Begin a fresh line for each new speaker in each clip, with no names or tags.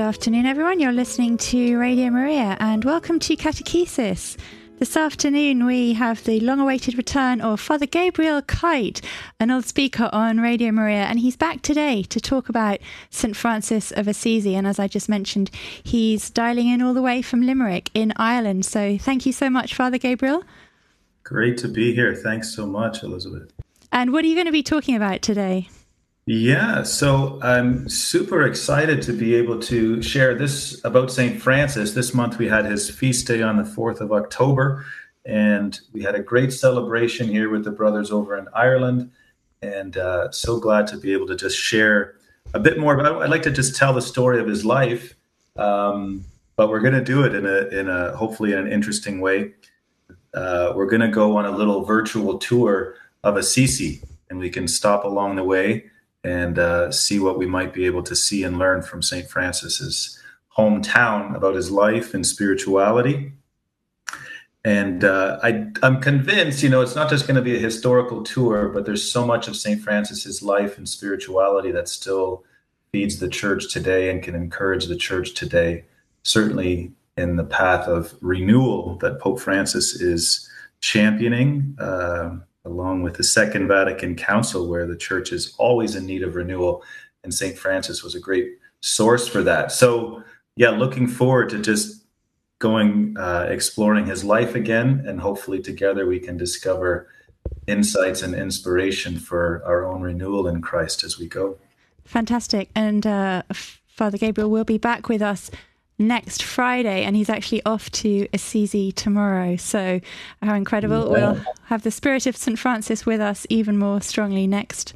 Good afternoon, everyone. You're listening to Radio Maria, and welcome to Catechesis. This afternoon, we have the long awaited return of Father Gabriel Kite, an old speaker on Radio Maria, and he's back today to talk about St. Francis of Assisi. And as I just mentioned, he's dialing in all the way from Limerick in Ireland. So thank you so much, Father Gabriel.
Great to be here. Thanks so much, Elizabeth.
And what are you going to be talking about today?
Yeah, so I'm super excited to be able to share this about St. Francis. This month we had his feast day on the 4th of October, and we had a great celebration here with the brothers over in Ireland. And uh, so glad to be able to just share a bit more about. I'd like to just tell the story of his life, um, but we're going to do it in a in a hopefully in an interesting way. Uh, we're going to go on a little virtual tour of Assisi, and we can stop along the way and uh, see what we might be able to see and learn from St. Francis's hometown about his life and spirituality. And uh, I, I'm convinced, you know, it's not just going to be a historical tour, but there's so much of St. Francis's life and spirituality that still feeds the church today and can encourage the church today, certainly in the path of renewal that Pope Francis is championing. Uh, along with the Second Vatican Council, where the church is always in need of renewal. And St. Francis was a great source for that. So, yeah, looking forward to just going, uh, exploring his life again. And hopefully, together, we can discover insights and inspiration for our own renewal in Christ as we go.
Fantastic. And uh, Father Gabriel will be back with us next Friday, and he's actually off to Assisi tomorrow. So, how incredible! Yeah. We'll have the spirit of St. Francis with us even more strongly next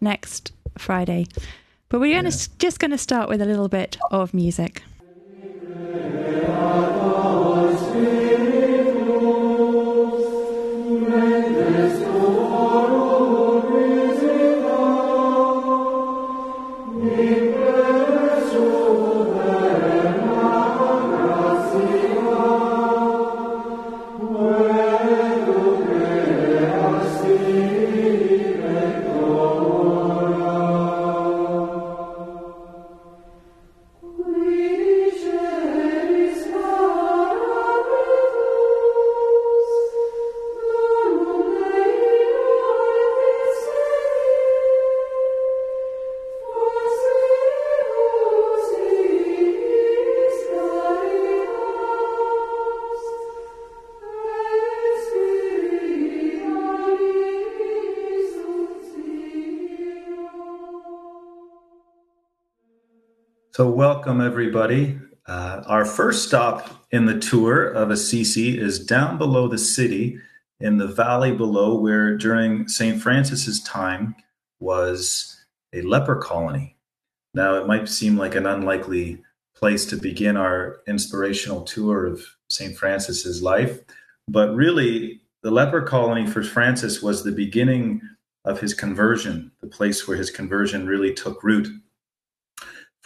next Friday. But we're yeah. gonna, just going to start with a little bit of music.
So, welcome everybody. Uh, our first stop in the tour of Assisi is down below the city in the valley below, where during St. Francis's time was a leper colony. Now, it might seem like an unlikely place to begin our inspirational tour of St. Francis's life, but really, the leper colony for Francis was the beginning of his conversion, the place where his conversion really took root.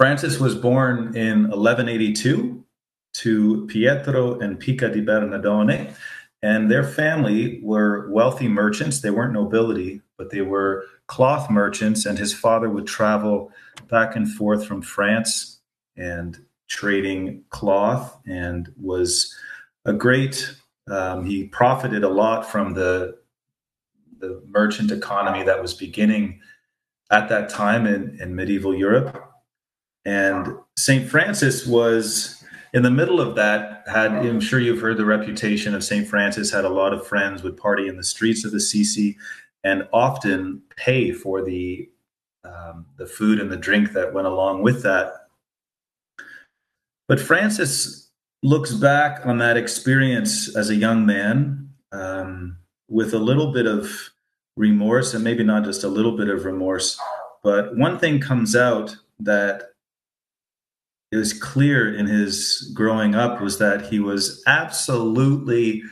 Francis was born in 1182 to Pietro and Pica di Bernardone, and their family were wealthy merchants. They weren't nobility, but they were cloth merchants, and his father would travel back and forth from France and trading cloth and was a great um, he profited a lot from the the merchant economy that was beginning at that time in, in medieval Europe and St. Francis was in the middle of that, had I'm sure you've heard the reputation of St. Francis, had a lot of friends, would party in the streets of Assisi and often pay for the um, the food and the drink that went along with that. But Francis looks back on that experience as a young man um, with a little bit of remorse, and maybe not just a little bit of remorse, but one thing comes out that it was clear in his growing up was that he was absolutely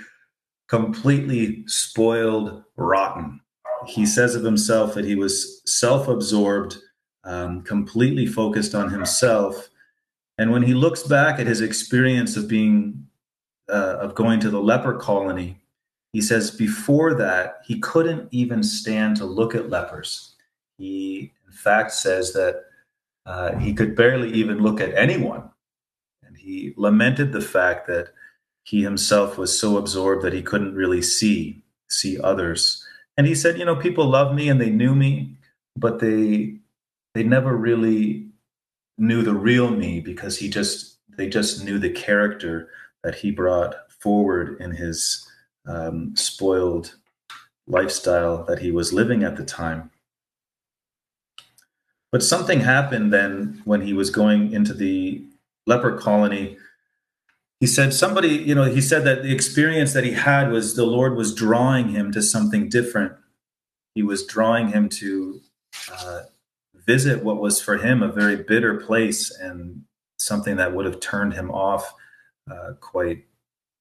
completely spoiled rotten. He says of himself that he was self-absorbed um, completely focused on himself. And when he looks back at his experience of being uh, of going to the leper colony he says before that he couldn't even stand to look at lepers. He in fact says that uh, he could barely even look at anyone. And he lamented the fact that he himself was so absorbed that he couldn't really see see others. And he said, you know, people love me and they knew me, but they they never really knew the real me because he just they just knew the character that he brought forward in his um, spoiled lifestyle that he was living at the time. But something happened then when he was going into the leper colony. He said, somebody, you know, he said that the experience that he had was the Lord was drawing him to something different. He was drawing him to uh, visit what was for him a very bitter place and something that would have turned him off uh, quite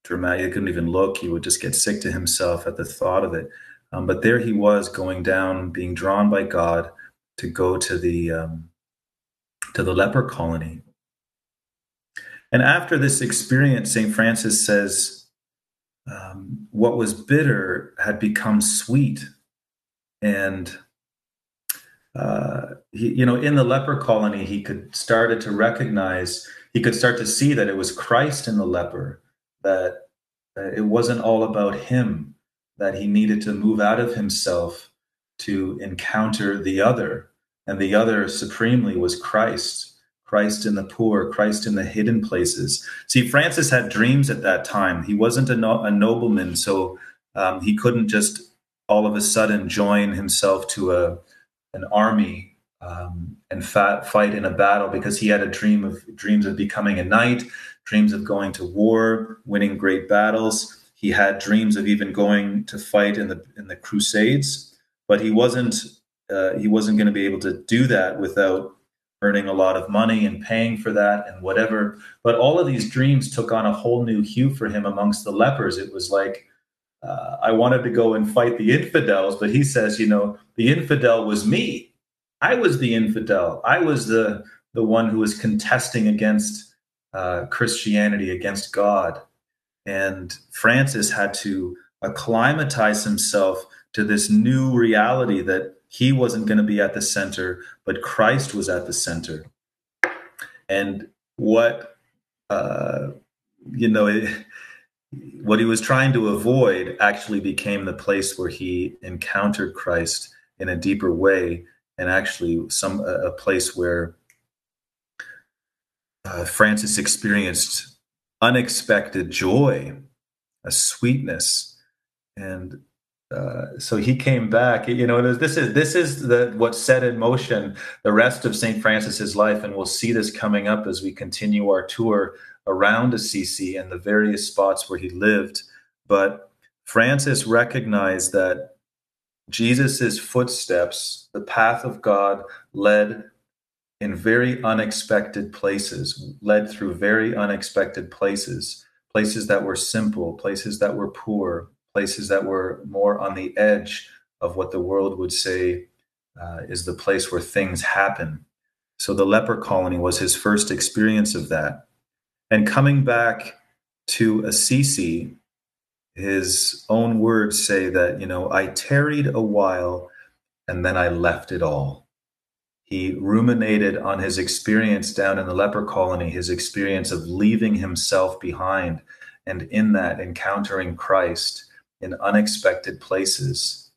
dramatic. He couldn't even look. He would just get sick to himself at the thought of it. Um, but there he was going down, being drawn by God to go to the um, to the leper colony. And after this experience, St. Francis says, um, what was bitter had become sweet. And, uh, he, you know, in the leper colony, he could started to recognize, he could start to see that it was Christ in the leper, that uh, it wasn't all about him, that he needed to move out of himself to encounter the other. And the other supremely was Christ, Christ in the poor, Christ in the hidden places. See, Francis had dreams at that time. He wasn't a, no- a nobleman, so um, he couldn't just all of a sudden join himself to a an army um, and fat, fight in a battle because he had a dream of dreams of becoming a knight, dreams of going to war, winning great battles. He had dreams of even going to fight in the in the Crusades but he wasn't uh, he wasn't going to be able to do that without earning a lot of money and paying for that and whatever. But all of these dreams took on a whole new hue for him amongst the lepers. It was like uh, I wanted to go and fight the infidels, but he says, you know, the infidel was me. I was the infidel. I was the the one who was contesting against uh, Christianity, against God. And Francis had to acclimatize himself to this new reality that he wasn't going to be at the center, but Christ was at the center. And what, uh, you know, it, what he was trying to avoid actually became the place where he encountered Christ in a deeper way, and actually some a, place where uh, Francis experienced unexpected joy, a sweetness, and uh, so he came back you know this is this is the what set in motion the rest of st francis's life and we'll see this coming up as we continue our tour around assisi and the various spots where he lived. But francis recognized that jesus's footsteps the path of god led in very unexpected places led through very unexpected places places that were simple places that were poor places that were more on the edge of what the world would say uh, is the place where things happen. So the leper colony was his first experience of that. And coming back to Assisi, his own words say that, you know, I tarried a while and then I left it all. He ruminated on his experience down in the leper colony, his experience of leaving himself behind, and in that encountering Christ in unexpected places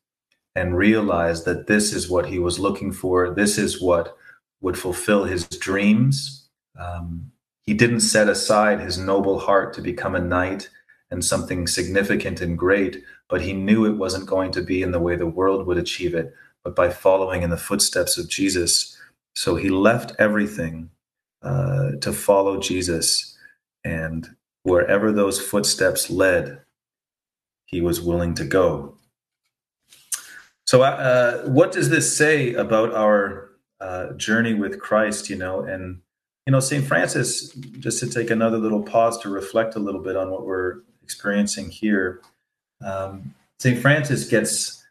and realized that this is what he was looking for. This is what would fulfill his dreams. Um, he didn't set aside his noble heart to become a knight and something significant and great, but he knew it wasn't going to be in the way the world would achieve it, but by following in the footsteps of Jesus. So he left everything uh, to follow Jesus. And wherever those footsteps led, he was willing to go. So, uh, what does this say about our uh, journey with Christ? You know, and you know, Saint Francis. Just to take another little pause to reflect a little bit on what we're experiencing here. Um, Saint Francis gets,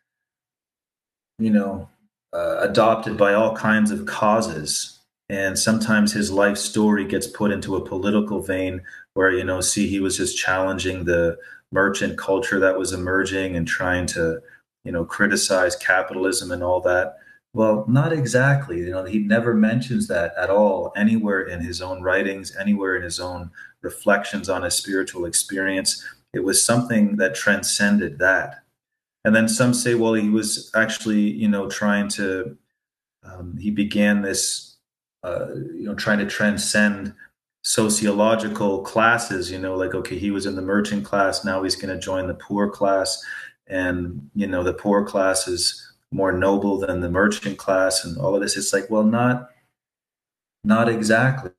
you know, uh, adopted by all kinds of causes, and sometimes his life story gets put into a political vein, where you know, see, he was just challenging the merchant culture that was emerging and trying to you know criticize capitalism and all that Well, not exactly. You know, he never mentions that at all anywhere in his own writings, anywhere in his own reflections on his spiritual experience. It was something that transcended that. And then some say, well, he was actually, you know, trying to, um, he began this, uh, you know, trying to transcend sociological classes, you know, like, okay, he was in the merchant class, now he's going to join the poor class. And, you know, the poor class is more noble than the merchant class and all of this. It's like, well, not, not exactly.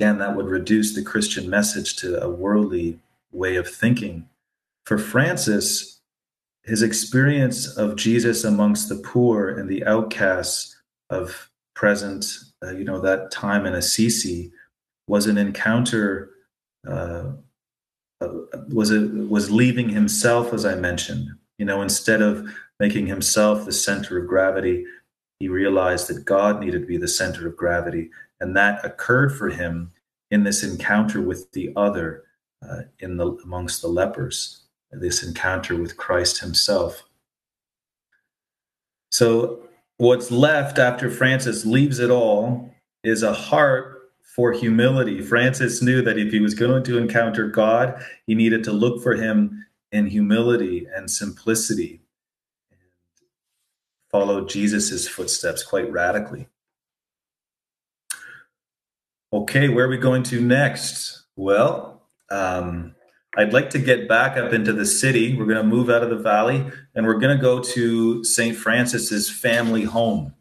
Again, that would reduce the Christian message to a worldly way of thinking. For Francis, his experience of Jesus amongst the poor and the outcasts of present, uh, you know, that time in Assisi was an encounter, uh, uh, was a, was leaving himself, as I mentioned. You know, instead of making himself the center of gravity, he realized that God needed to be the center of gravity, and that occurred for him in this encounter with the other, uh, in the amongst the lepers this encounter with Christ himself. So, what's left after Francis leaves it all is a heart for humility. Francis knew that if he was going to encounter God, he needed to look for him in humility and simplicity and follow Jesus' footsteps quite radically. Okay, where are we going to next? Well, um, I'd like to get back up into the city. We're going to move out of the valley and we're going to go to St. Francis's family home.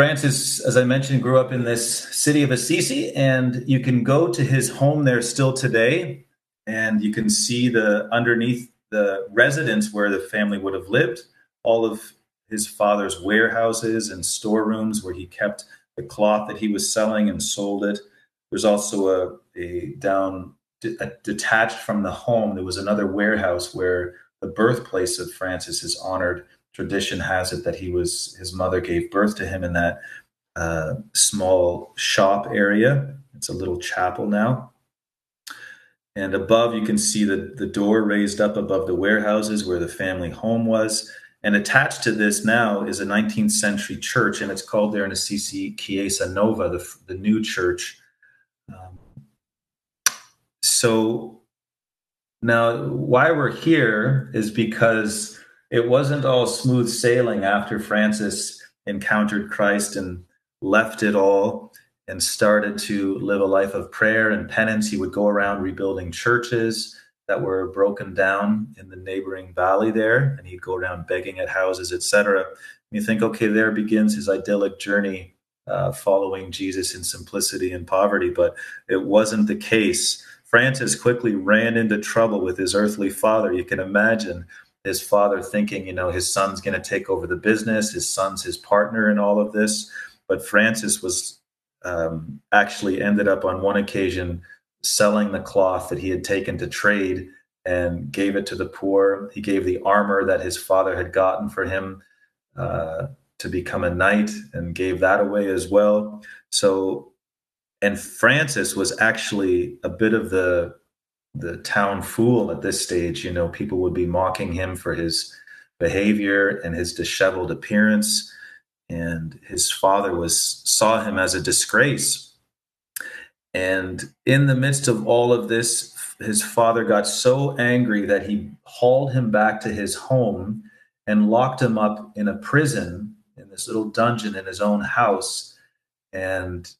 Francis, as I mentioned, grew up in this city of Assisi, and you can go to his home there still today, and you can see the underneath the residence where the family would have lived, all of his father's warehouses and storerooms where he kept the cloth that he was selling and sold it. There's also a, a down detached from the home, there was another warehouse where the birthplace of Francis is honored. Tradition has it that he was his mother gave birth to him in that uh, small shop area. It's a little chapel now. And above, you can see the, the door raised up above the warehouses where the family home was. And attached to this now is a 19th century church, and it's called there in Assisi Chiesa Nova, the, the new church. Um, so now why we're here is because it wasn't all smooth sailing after Francis encountered Christ and left it all and started to live a life of prayer and penance. He would go around rebuilding churches that were broken down in the neighboring valley there, and he'd go around begging at houses, etc. You think, okay, there begins his idyllic journey uh, following Jesus in simplicity and poverty, but it wasn't the case. Francis quickly ran into trouble with his earthly father. You can imagine his father thinking, you know, his son's going to take over the business, his son's his partner in all of this. But Francis was um, actually ended up on one occasion selling the cloth that he had taken to trade and gave it to the poor. He gave the armor that his father had gotten for him uh, to become a knight and gave that away as well. So and Francis was actually a bit of the the town fool at this stage. You know, people would be mocking him for his behavior and his disheveled appearance, and his father was saw him as a disgrace. And in the midst of all of this, his father got so angry that he hauled him back to his home and locked him up in a prison in this little dungeon in his own house and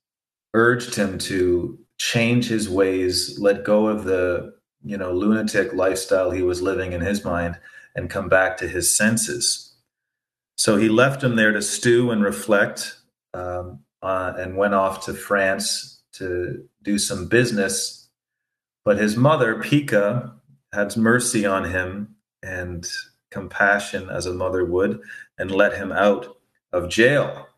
urged him to change his ways, let go of the you know lunatic lifestyle he was living in his mind, and come back to his senses. So he left him there to stew and reflect, um, uh, and went off to France to do some business. But his mother, Pica, had mercy on him and compassion as a mother would, and let him out of jail.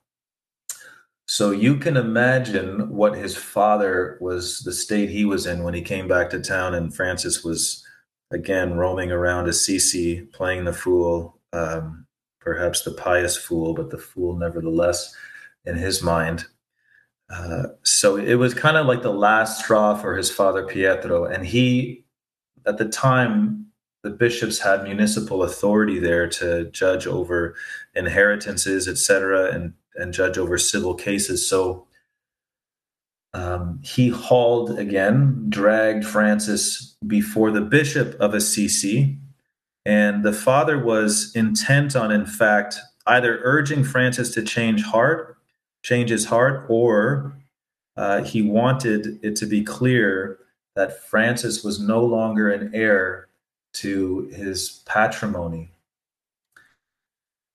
So you can imagine what his father was, the state he was in when he came back to town, and Francis was again roaming around Assisi, playing the fool, um, perhaps the pious fool, but the fool nevertheless in his mind. Uh, so it was kind of like the last straw for his father Pietro, and he, at the time, the bishops had municipal authority there to judge over inheritances, etc., and and judge over civil cases. So um, he hauled again, dragged Francis before the bishop of Assisi, and the father was intent on, in fact, either urging Francis to change heart, change his heart, or uh, he wanted it to be clear that Francis was no longer an heir to his patrimony.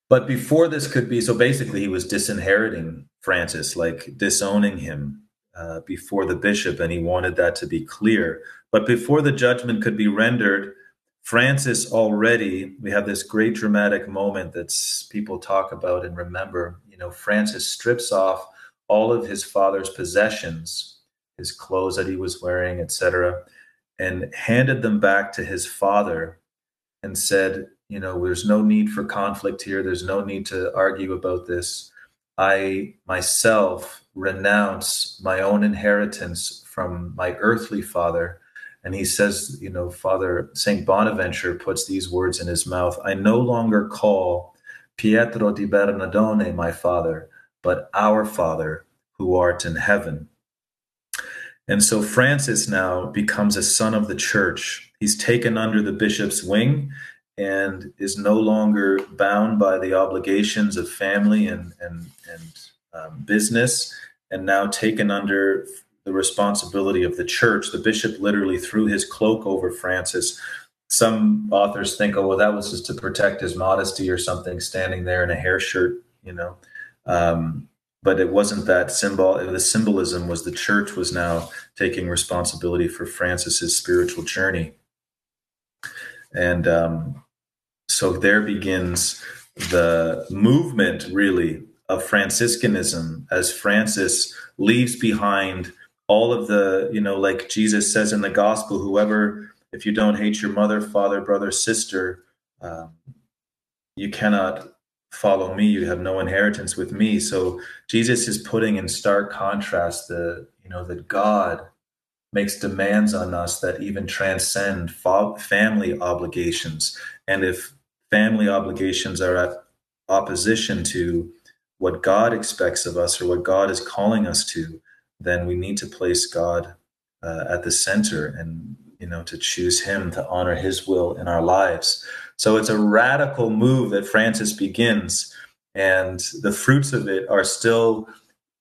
But before this could be, so basically he was disinheriting Francis, like disowning him uh, before the bishop, and he wanted that to be clear. But before the judgment could be rendered, Francis already, we have this great dramatic moment that people talk about and remember. You know, Francis strips off all of his father's possessions, his clothes that he was wearing, etc., and handed them back to his father and said, You know, there's no need for conflict here. There's no need to argue about this. I myself renounce my own inheritance from my earthly father. And he says, you know, Father St. Bonaventure puts these words in his mouth I no longer call Pietro di Bernardone my father, but our Father who art in heaven. And so Francis now becomes a son of the church. He's taken under the bishop's wing and is no longer bound by the obligations of family and, and, and um, business, and now taken under the responsibility of the church. The bishop literally threw his cloak over Francis. Some authors think, oh, well, that was just to protect his modesty or something, standing there in a hair shirt, you know. Um, but it wasn't that symbol. The symbolism was the church was now taking responsibility for Francis's spiritual journey, and um, so there begins the movement, really, of Franciscanism as Francis leaves behind all of the, you know, like Jesus says in the gospel, whoever, if you don't hate your mother, father, brother, sister, um, you cannot follow me. You have no inheritance with me. So jesus is putting in stark contrast the you know that god makes demands on us that even transcend family obligations. And if family obligations are at opposition to what god expects of us or what god is calling us to then we need to place god uh, at the center and you know to choose him to honor his will in our lives. So it's a radical move that Francis begins, and the fruits of it are still,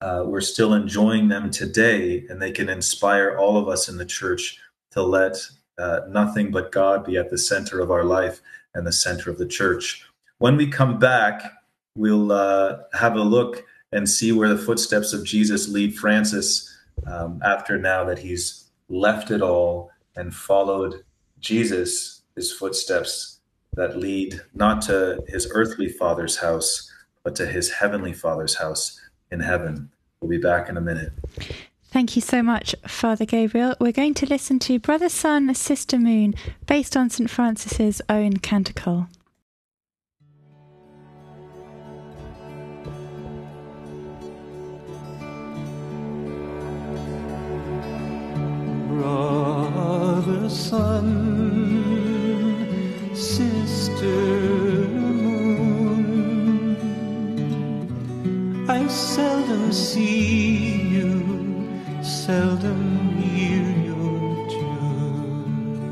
uh, we're still enjoying them today, and they can inspire all of us in the church to let uh, nothing but God be at the center of our life and the center of the church. When we come back, we'll uh, have a look and see where the footsteps of Jesus lead Francis um, after now that he's left it all and followed Jesus, his footsteps that lead not to his earthly father's house, but to his heavenly father's house in heaven. We'll be back in a minute.
Thank you so much, Father Gabriel. We're going to listen to Brother Sun, Sister Moon, based on St. Francis's own canticle.
Brother Sun Sister, Moon, I seldom see seldom hear your tune.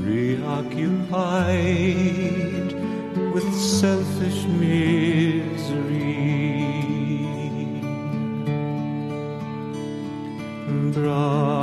Preoccupied with selfish misery. Brother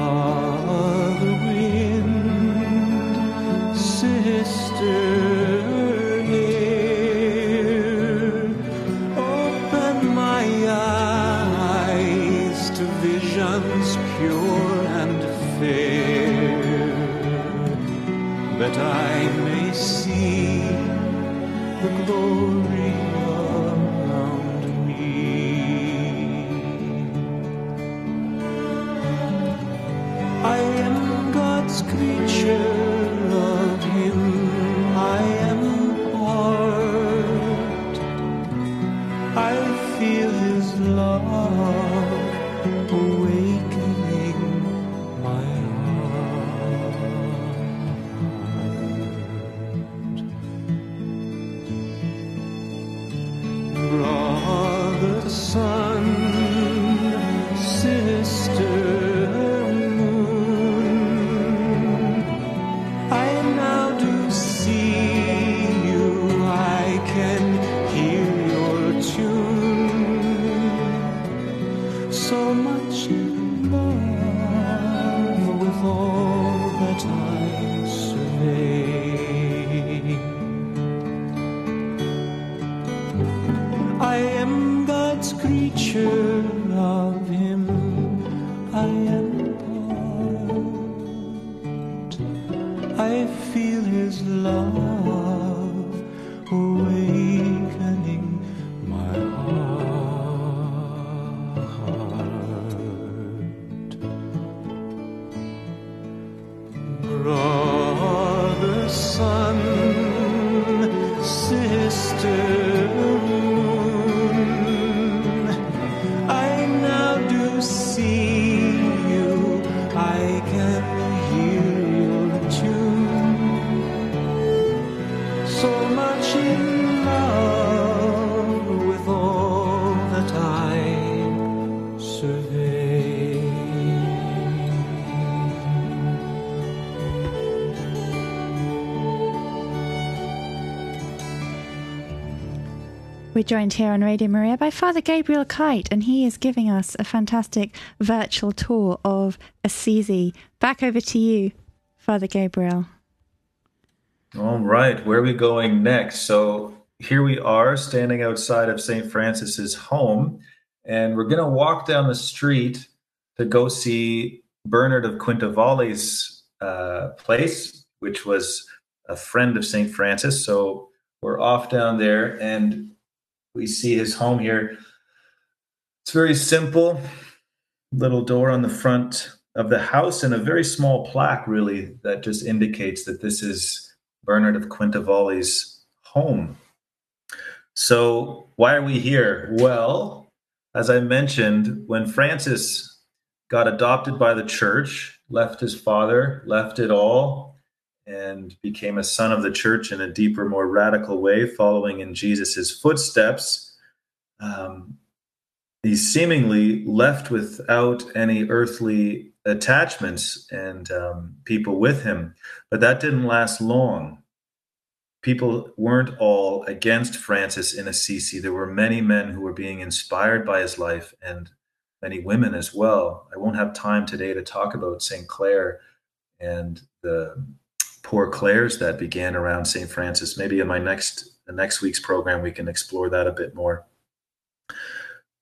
Oh. I
joined here on Radio Maria by Father Gabriel Kite, and he is giving us a fantastic virtual tour of Assisi. Back over to you, Father Gabriel.
All right, where are we going next? So here we are standing outside of St. Francis's home, and we're going to walk down the street to go see Bernard of Quintavalle's uh, place, which was a friend of St. Francis. So we're off down there, and we see his home here. It's very simple, little door on the front of the house, and a very small plaque, really, that just indicates that this is Bernard of Quintavalle's home. So, why are we here? Well, as I mentioned, when Francis got adopted by the church, left his father, left it all, and became a son of the church in a deeper, more radical way, following in Jesus' footsteps, um, seemingly left without any earthly attachments and um, people with him. But that didn't last long. People weren't all against Francis in Assisi. There were many men who were being inspired by his life and many women as well. I won't have time today to talk about St. Clare and the poor Clares that began around St. Francis. Maybe in my next the next week's program we can explore that a bit more.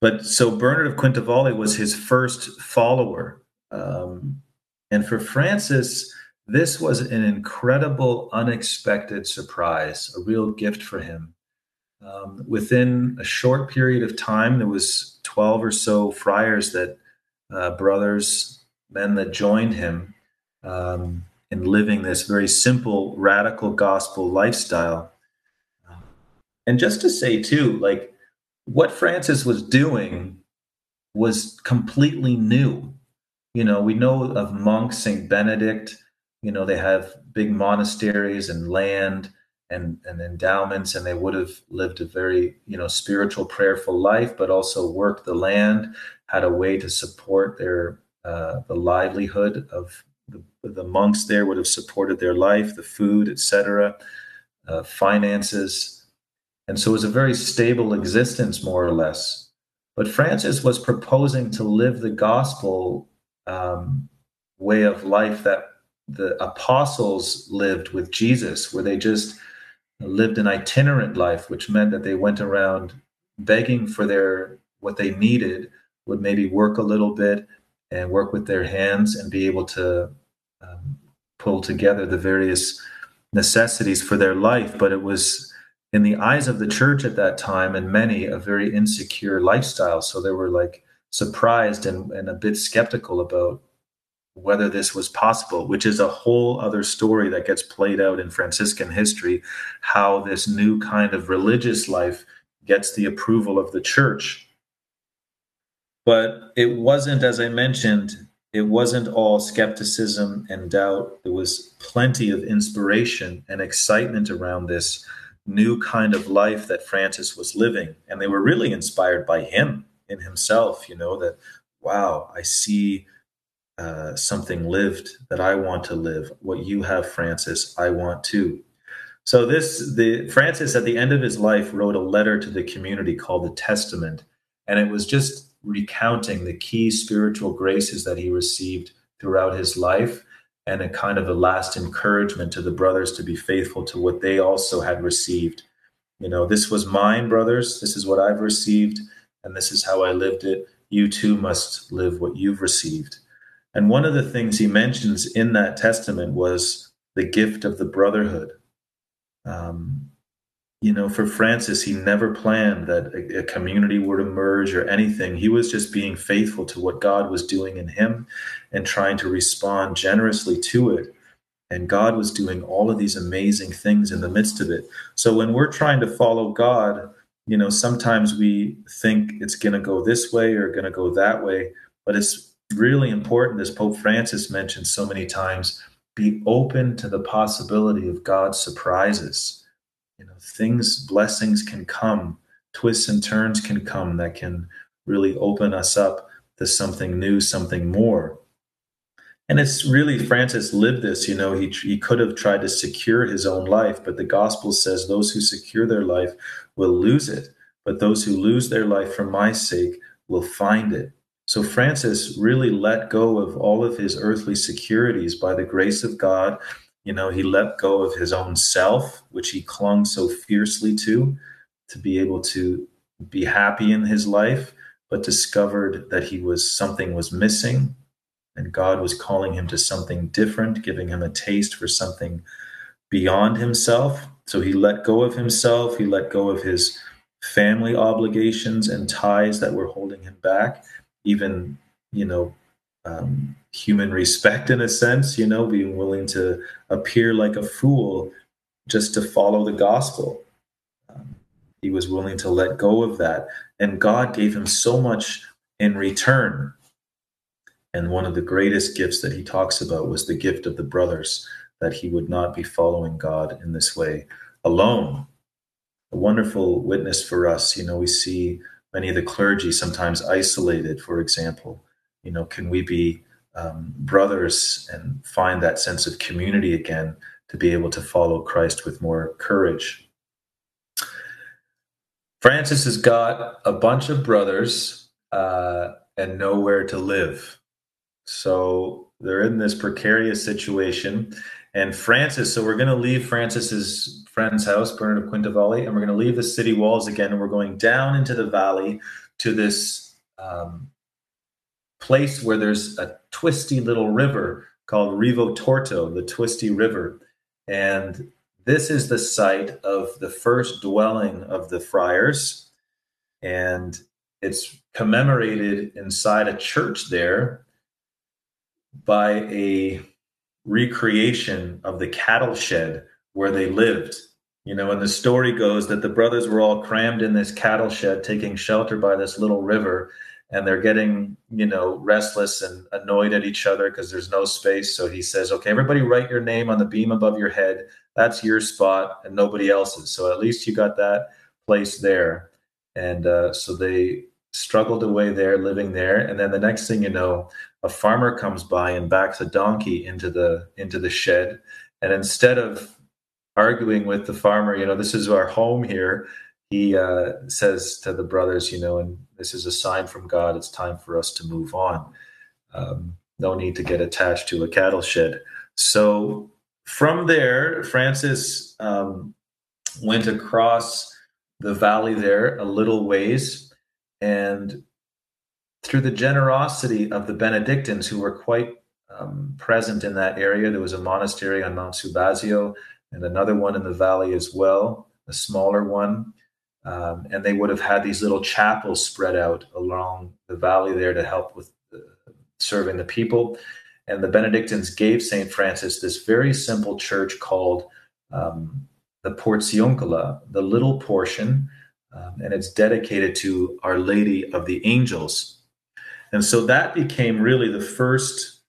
But so Bernard of Quintavalle was his first follower. Um, and for Francis, this was an incredible, unexpected surprise, a real gift for him. Um, within a short period of time, there was 12 or so friars that, uh, brothers, men that joined him um, in living this very simple, radical gospel lifestyle. And just to say, too, like what Francis was doing was completely new. You know, we know of monks, St. Benedict, you know, they have big monasteries and land and, and endowments, and they would have lived a very, you know, spiritual, prayerful life, but also worked the land, had a way to support their uh, the livelihood of the, monks there would have supported their life, the food, etc., uh, finances. And so it was a very stable existence, more or less. But Francis was proposing to live the gospel um, way of life that the apostles lived with Jesus, where they just lived an itinerant life, which meant that they went around begging for their what they needed, would maybe work a little bit and work with their hands and be able to um, pull together the various necessities for their life. But it was in the eyes of the church at that time and many a very insecure lifestyle. So they were like surprised and, and a bit skeptical about whether this was possible, which is a whole other story that gets played out in Franciscan history, how this new kind of religious life gets the approval of the church. But it wasn't, as I mentioned, it wasn't all skepticism and doubt. There was plenty of inspiration and excitement around this new kind of life that Francis was living. And they were really inspired by him. in himself, you know, that, wow, I see uh, something lived that I want to live. What you have, Francis, I want to. So this the Francis at the end of his life wrote a letter to the community called the Testament, and it was just recounting the key spiritual graces that he received throughout his life and a kind of a last encouragement to the brothers to be faithful to what they also had received. You know, this was mine, brothers. This is what I've received, and this is how I lived it. You too must live what you've received. And one of the things he mentions in that testament was the gift of the brotherhood um, you know, for Francis, he never planned that a, a, community would emerge or anything. He was just being faithful to what God was doing in him and trying to respond generously to it. And God was doing all of these amazing things in the midst of it. So when we're trying to follow God, you know, sometimes we think it's going to go this way or going to go that way. But it's really important, as Pope Francis mentioned so many times, be open to the possibility of God's surprises. You know, things, blessings can come, twists and turns can come that can really open us up to something new, something more. And it's really Francis lived this. You know, he he could have tried to secure his own life, but the gospel says those who secure their life will lose it, but those who lose their life for my sake will find it. So Francis really let go of all of his earthly securities by the grace of God. You know, he let go of his own self, which he clung so fiercely to, to be able to be happy in his life, but discovered that he was something was missing and God was calling him to something different, giving him a taste for something beyond himself. So he let go of himself, he let go of his family obligations and ties that were holding him back even you know um, human respect in a sense you know being willing to appear like a fool just to follow the gospel. Um, he was willing to let go of that. And god gave him so much in return. And one of the greatest gifts that he talks about was the gift of the brothers that he would not be following god in this way alone. A wonderful witness for us. You know we see many of the clergy sometimes isolated, for example. You know, can we be um, brothers and find that sense of community again to be able to follow Christ with more courage? Francis has got a bunch of brothers uh, and nowhere to live. So they're in this precarious situation. And Francis, so we're going to leave Francis's friend's house, Bernard of Quintavalle, and we're going to leave the city walls again, and we're going down into the valley to this um, place where there's a twisty little river called Rivo Torto, the Twisty River, and this is the site of the first dwelling of the friars, and it's commemorated inside a church there by a recreation of the cattle shed where they lived. You know, and the story goes that the brothers were all crammed in this cattle shed, taking shelter by this little river, and they're getting, you know, restless and annoyed at each other because there's no space. So he says, Okay, everybody write your name on the beam above your head. That's your spot and nobody else's. So at least you got that place there. And uh, so they struggled away there, living there. And then the next thing you know, a farmer comes by and backs a donkey into the into the shed. And instead of arguing with the farmer, you know, this is our home here. He uh, says to the brothers, you know, and this is a sign from God. It's time for us to move on. Um, no need to get attached to a cattle shed. So from there, Francis um, went across the valley there a little ways, and through the generosity of the Benedictines, who were quite um, present in that area, there was a monastery on Mount Subasio and another one in the valley as well, a smaller one. Um, and they would have had these little chapels spread out along the valley there to help with the, serving the people. And the Benedictines gave St. Francis this very simple church called um, the Portiuncula, the little portion, um, and it's dedicated to Our Lady of the Angels. And so that became really the first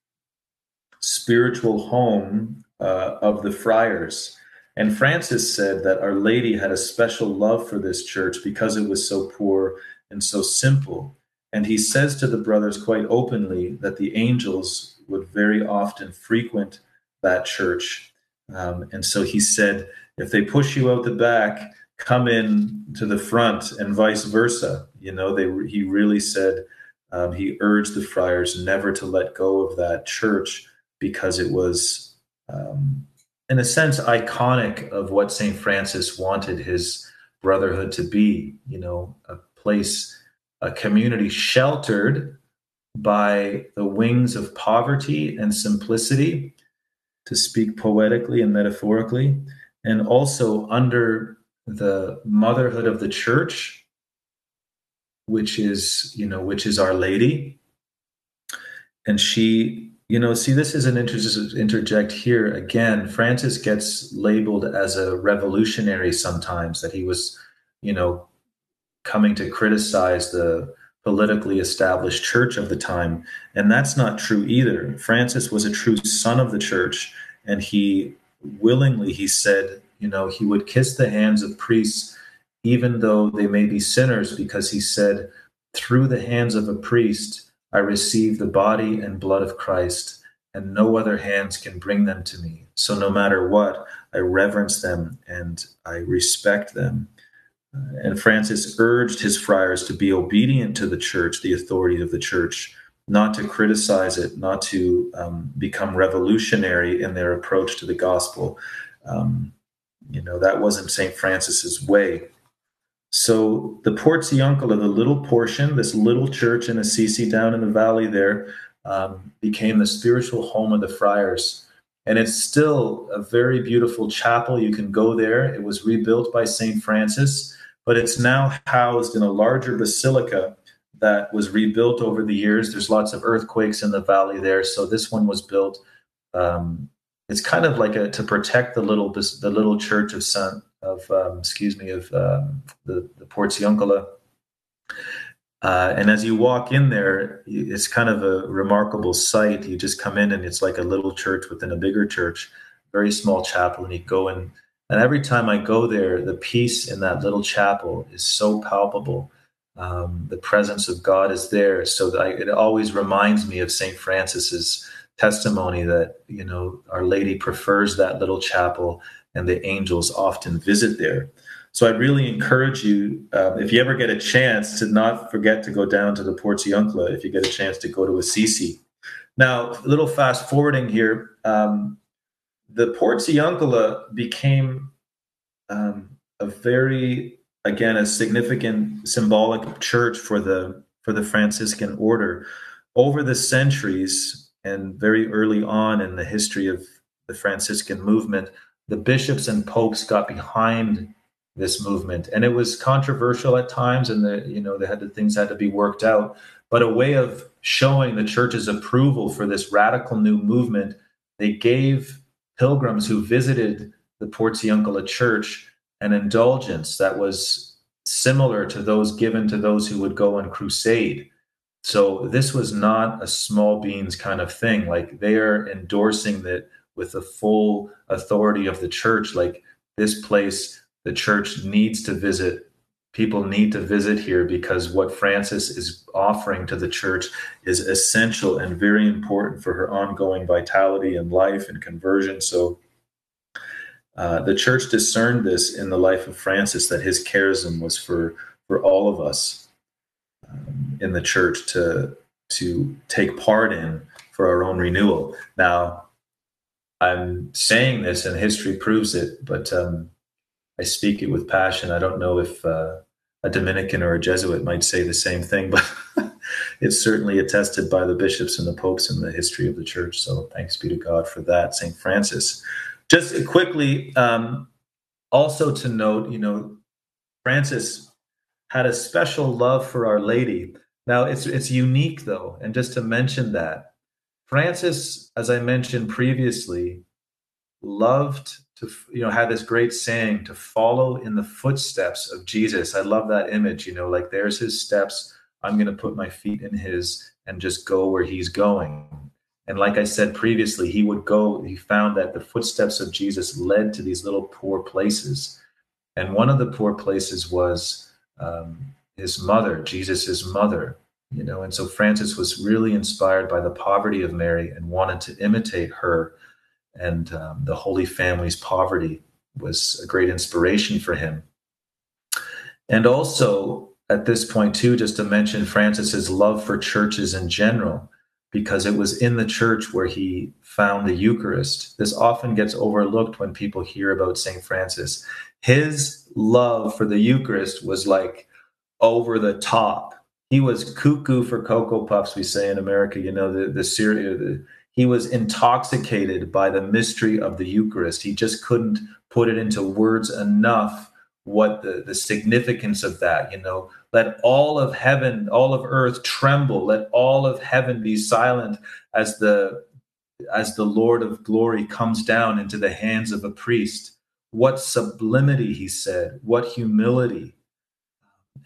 spiritual home uh, of the friars. And Francis said that Our Lady had a special love for this church because it was so poor and so simple. and he says to the brothers quite openly that the angels would very often frequent that church. Um, and so he said, if they push you out the back, come in to the front, and vice versa. You know, they he really said um, he urged the friars never to let go of that church because it was, um, in a sense, iconic of what Saint Francis wanted his brotherhood to be. You know, a place, a community sheltered by the wings of poverty and simplicity, to speak poetically and metaphorically, and also under the motherhood of the church, which is, you know, which is Our Lady. And she, you know, see, this is an inter- interject here again. Francis gets labeled as a revolutionary sometimes, that he was, you know, coming to criticize the politically established church of the time. And that's not true either. Francis was a true son of the church, and he willingly, he said, you know, he would kiss the hands of priests, even though they may be sinners, because he said, through the hands of a priest, I receive the body and blood of Christ, and no other hands can bring them to me. So no matter what, I reverence them and I respect them. And Francis urged his friars to be obedient to the church, the authority of the church, not to criticize it, not to um, become revolutionary in their approach to the gospel. Um, you know, that wasn't St. Francis's way. So the Portiuncula, the little portion, this little church in Assisi down in the valley there, um, became the spiritual home of the friars. And it's still a very beautiful chapel. You can go there. It was rebuilt by St. Francis but it's now housed in a larger basilica that was rebuilt over the years. There's lots of earthquakes in the valley there, so this one was built. Um, it's kind of like a to protect the little the little church of San of um, excuse me of um, the the Portiuncula. Uh, and as you walk in there, it's kind of a remarkable sight. You just come in and it's like a little church within a bigger church, very small chapel, and you go in and every time I go there, the peace in that little chapel is so palpable. Um, the presence of God is there, so that I, it always reminds me of Saint Francis's testimony that you know Our Lady prefers that little chapel, and the angels often visit there. So I really encourage you, um, if you ever get a chance, to not forget to go down to the Portiuncula. If you get a chance to go to Assisi. Now, a little fast forwarding here. Um, the Portiuncula became um, a very, again, a significant symbolic church for the for the Franciscan order. Over the centuries and very early on in the history of the Franciscan movement, the bishops and popes got behind this movement, and it was controversial at times, and the you know they had the things had to be worked out. But a way of showing the church's approval for this radical new movement, they gave pilgrims who visited the Portiuncula church an indulgence that was similar to those given to those who would go on crusade. So this was not a small beans kind of thing. Like they are endorsing that with the full authority of the church. Like this place, the church needs to visit people need to visit here because what Francis is offering to the church is essential and very important for her ongoing vitality and life and conversion. So uh, the church discerned this in the life of Francis that his charism was for for all of us um, in the church to to take part in for our own renewal. Now, I'm saying this, and history proves it, but um, I speak it with passion. I don't know if uh, a Dominican or a Jesuit might say the same thing, but it's certainly attested by the bishops and the popes in the history of the church. So thanks be to God for that, St. Francis. Just quickly, um, also to note, you know, Francis had a special love for Our Lady. Now it's it's unique though, and just to mention that Francis, as I mentioned previously, loved to you know had this great saying to follow in the footsteps of jesus. I love that image you know like there's his steps. I'm going to put my feet in his and just go where he's going. And like i said previously he would go he found that the footsteps of jesus led to these little poor places. And one of the poor places was um, his mother jesus's mother you know. And so Francis was really inspired by the poverty of Mary and wanted to imitate her. And um, the Holy Family's poverty was a great inspiration for him. And also, at this point, too, just to mention Francis's love for churches in general, because it was in the church where he found the Eucharist. This often gets overlooked when people hear about St. Francis. His love for the Eucharist was like over the top. He was cuckoo for Cocoa Puffs, we say in America, you know, the, the cereal, uh, the, he was intoxicated by the mystery of the Eucharist. He just couldn't put it into words enough what the, the significance of that, you know, let all of heaven, all of earth tremble, let all of heaven be silent as the as the Lord of glory comes down into the hands of a priest. What sublimity, he said, what humility.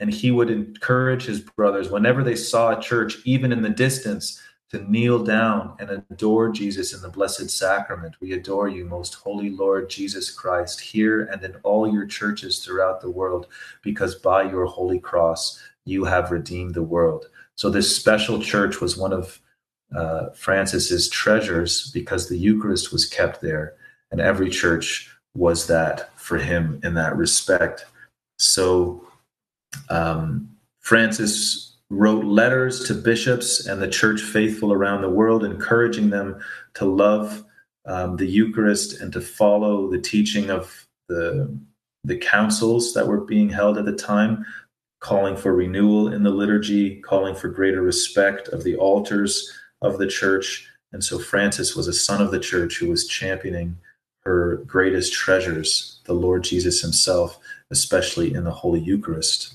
And he would encourage his brothers whenever they saw a church, even in the distance, to kneel down and adore Jesus in the Blessed Sacrament. We adore you, most holy Lord Jesus Christ, here and in all your churches throughout the world, because by your holy cross you have redeemed the world. So, this special church was one of uh, Francis's treasures because the Eucharist was kept there, and every church was that for him in that respect. So, um, Francis wrote letters to bishops and the church faithful around the world, encouraging them to love um, the Eucharist and to follow the teaching of the, the councils that were being held at the time, calling for renewal in the liturgy, calling for greater respect of the altars of the church. And so Francis was a son of the church who was championing her greatest treasures, the Lord Jesus himself, especially in the Holy Eucharist.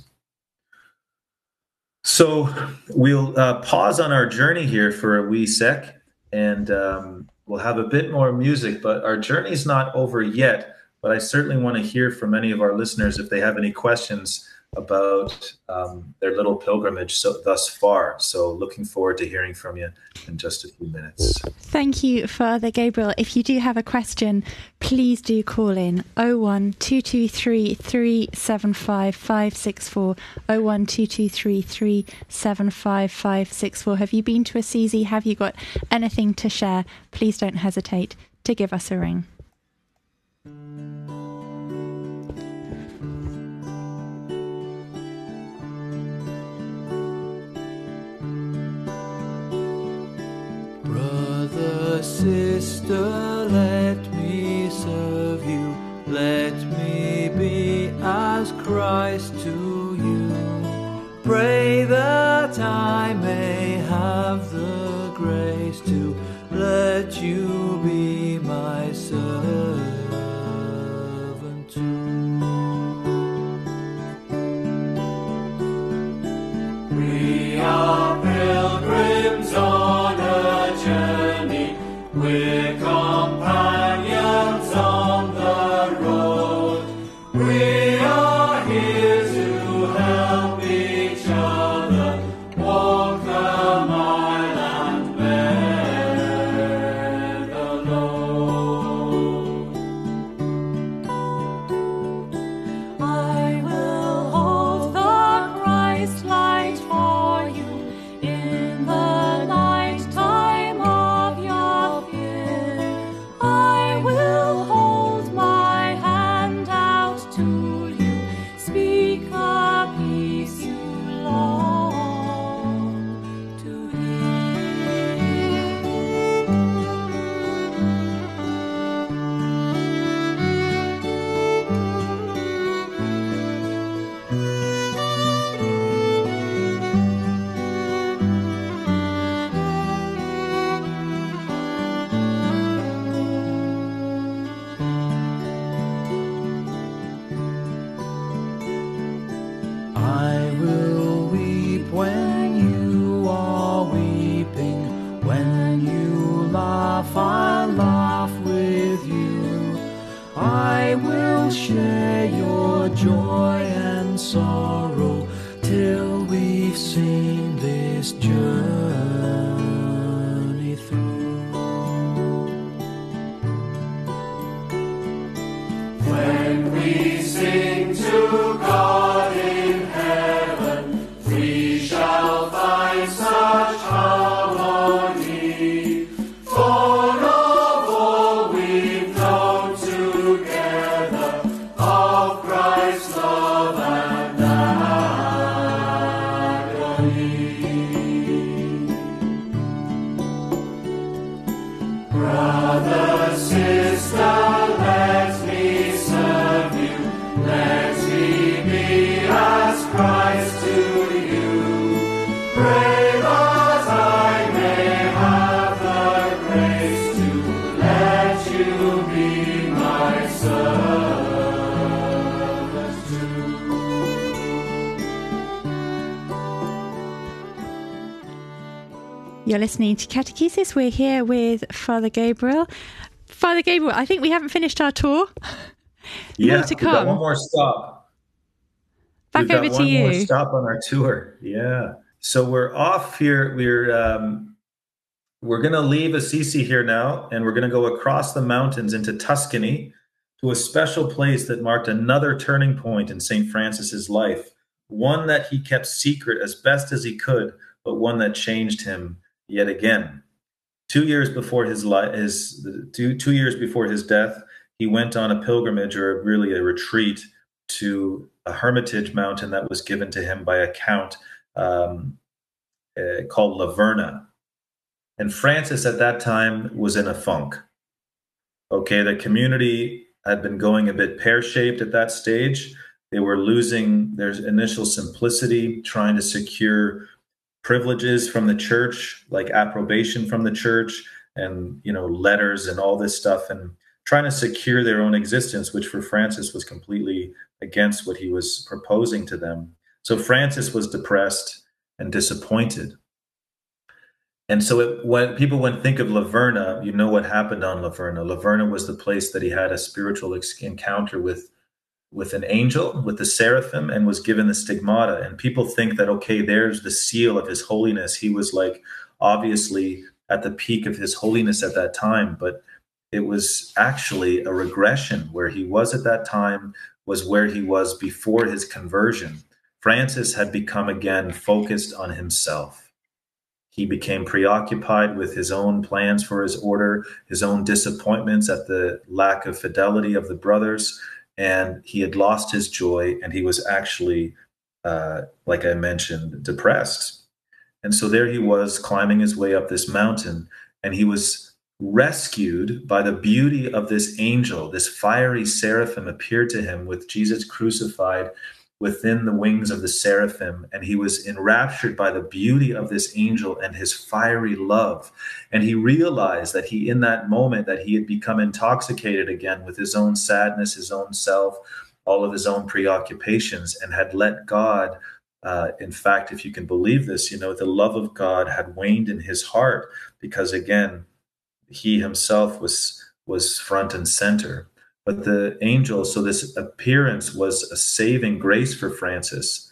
So we'll uh, pause on our journey here for a wee sec, and um, we'll have a bit more music. But our journey's not over yet. But I certainly want to hear from any of our listeners if they have any questions about um, their little pilgrimage so, thus far. So, looking forward to hearing from you in just a few minutes.
Thank you, Father Gabriel. If you do have a question, please do call in 01 223 375 564. 01 223 375 564. Have you been to Assisi? Have you got anything to share? Please don't hesitate to give us a ring.
Sister, let me serve you. Let me be as Christ to you. Pray that I may have the grace to let you be my servant too. We are pilgrims on. We're companions We sing
listening to Catechesis. We're here with Father Gabriel. Father Gabriel, I think we haven't finished our tour.
Yeah,
More to
we've got
come.
one more stop.
Back
We've got
over to
one more
you.
stop on our tour. Yeah. So we're off here. We're um, we're going to leave Assisi here now, and we're going to go across the mountains into Tuscany to a special place that marked another turning point in St. Francis's life. One that he kept secret as best as he could, but one that changed him yet again. Two years before his life, his two two years before his death, he went on a pilgrimage or really a retreat to a hermitage mountain that was given to him by a count um, uh, called La Verna. And Francis at that time was in a funk. Okay, the community had been going a bit pear shaped at that stage. They were losing their initial simplicity, trying to secure privileges from the church, like approbation from the church, and you know letters and all this stuff, and trying to secure their own existence, which for Francis was completely against what he was proposing to them. So Francis was depressed and disappointed. And so it, when people when think of La Verna, you know what happened on La Verna. Laverna was the place that he had a spiritual encounter with with an angel, with the seraphim, and was given the stigmata. And people think that okay, there's the seal of his holiness. He was like obviously at the peak of his holiness at that time, but it was actually a regression where he was at that time was where he was before his conversion. Francis had become again focused on himself. He became preoccupied with his own plans for his order, his own disappointments at the lack of fidelity of the brothers, and he had lost his joy, and he was actually, uh, like I mentioned, depressed. And so there he was climbing his way up this mountain, and he was rescued by the beauty of this angel. This fiery seraphim appeared to him with Jesus crucified within the wings of the seraphim, and he was enraptured by the beauty of this angel and his fiery love. And he realized that he, in that moment, that he had become intoxicated again with his own sadness, his own self, all of his own preoccupations, and had let God. Uh, in fact, if you can believe this, you know, the love of God had waned in his heart because, again, he himself was was front and center but the angel so this appearance was a saving grace for francis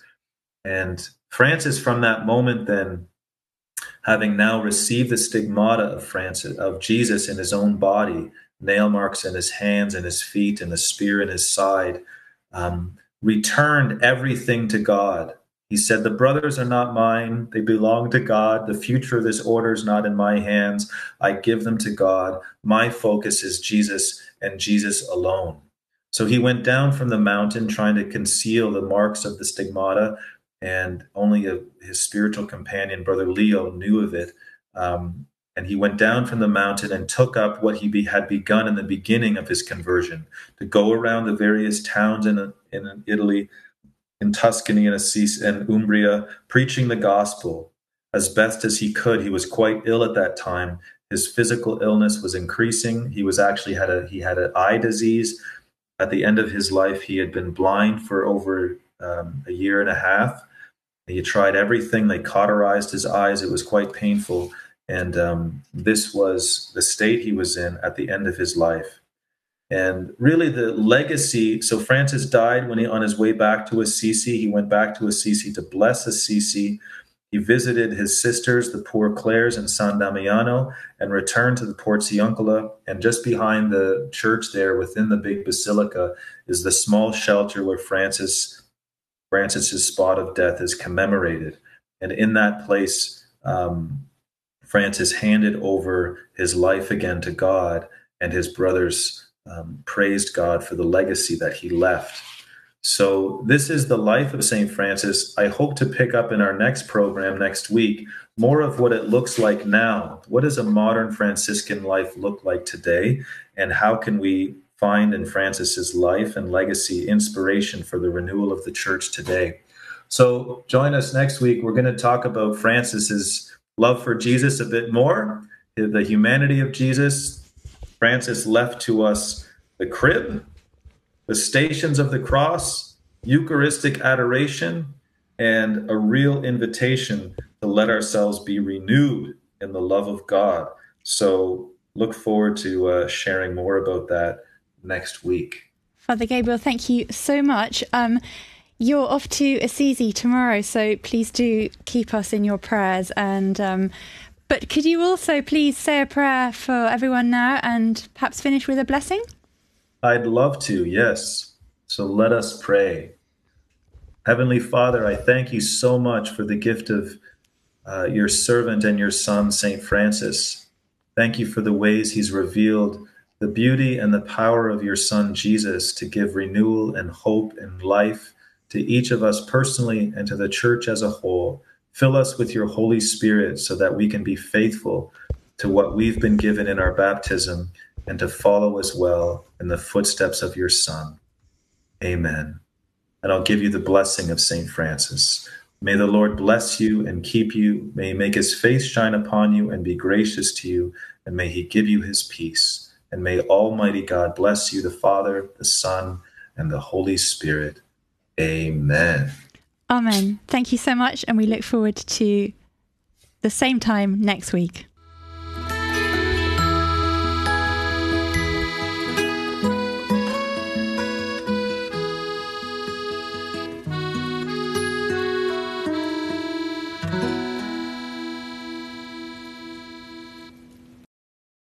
and francis from that moment then having now received the stigmata of francis of jesus in his own body nail marks in his hands and his feet and a spear in his side um, returned everything to god he said, The brothers are not mine. They belong to God. The future of this order is not in my hands. I give them to God. My focus is Jesus and Jesus alone. So he went down from the mountain trying to conceal the marks of the stigmata, and only a, his spiritual companion, Brother Leo, knew of it. Um, and he went down from the mountain and took up what he be, had begun in the beginning of his conversion to go around the various towns in, in Italy in Tuscany and Assisi and Umbria, preaching the gospel as best as he could. He was quite ill at that time. His physical illness was increasing. He was actually had a he had an eye disease. At the end of his life, he had been blind for over um, a year and a half. He tried everything. They cauterized his eyes. It was quite painful. And um, this was the state he was in at the end of his life. And really, the legacy. So Francis died when he, on his way back to Assisi, he went back to Assisi to bless Assisi. He visited his sisters, the Poor Clares in San Damiano, and returned to the Portiuncula. And just behind the church there, within the big basilica, is the small shelter where Francis Francis's spot of death is commemorated. And in that place, um, Francis handed over his life again to God, and his brothers um, praised God for the legacy that he left. So, this is the life of St. Francis. I hope to pick up in our next program next week more of what it looks like now. What does a modern Franciscan life look like today? And how can we find in Francis's life and legacy inspiration for the renewal of the church today? So, join us next week. We're going to talk about Francis's love for Jesus a bit more, the humanity of Jesus. Francis left to us the crib, the stations of the cross, Eucharistic adoration, and a real invitation to let ourselves be renewed in the love of God. So look forward to uh, sharing more about that next week.
Father Gabriel, thank you so much. Um, you're off to Assisi tomorrow, so please do keep us in your prayers. And um, but could you also please say a prayer for everyone now, and perhaps finish with a blessing?
I'd love to, yes. So let us pray. Heavenly Father, I thank you so much for the gift of uh, your servant and your son, St. Francis. Thank you for the ways he's revealed the beauty and the power of your son, Jesus, to give renewal and hope and life to each of us personally and to the church as a whole. Fill us with your Holy Spirit so that we can be faithful to what we've been given in our baptism and to follow as well in the footsteps of your Son. Amen. And I'll give you the blessing of St. Francis. May the Lord bless you and keep you. May he make his face shine upon you and be gracious to you. And may he give you his peace. And may Almighty God bless you, the Father, the Son, and the Holy Spirit. Amen.
Amen. Thank you so much, and we look forward to the same time next week.